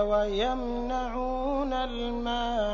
ويمنعون الماعون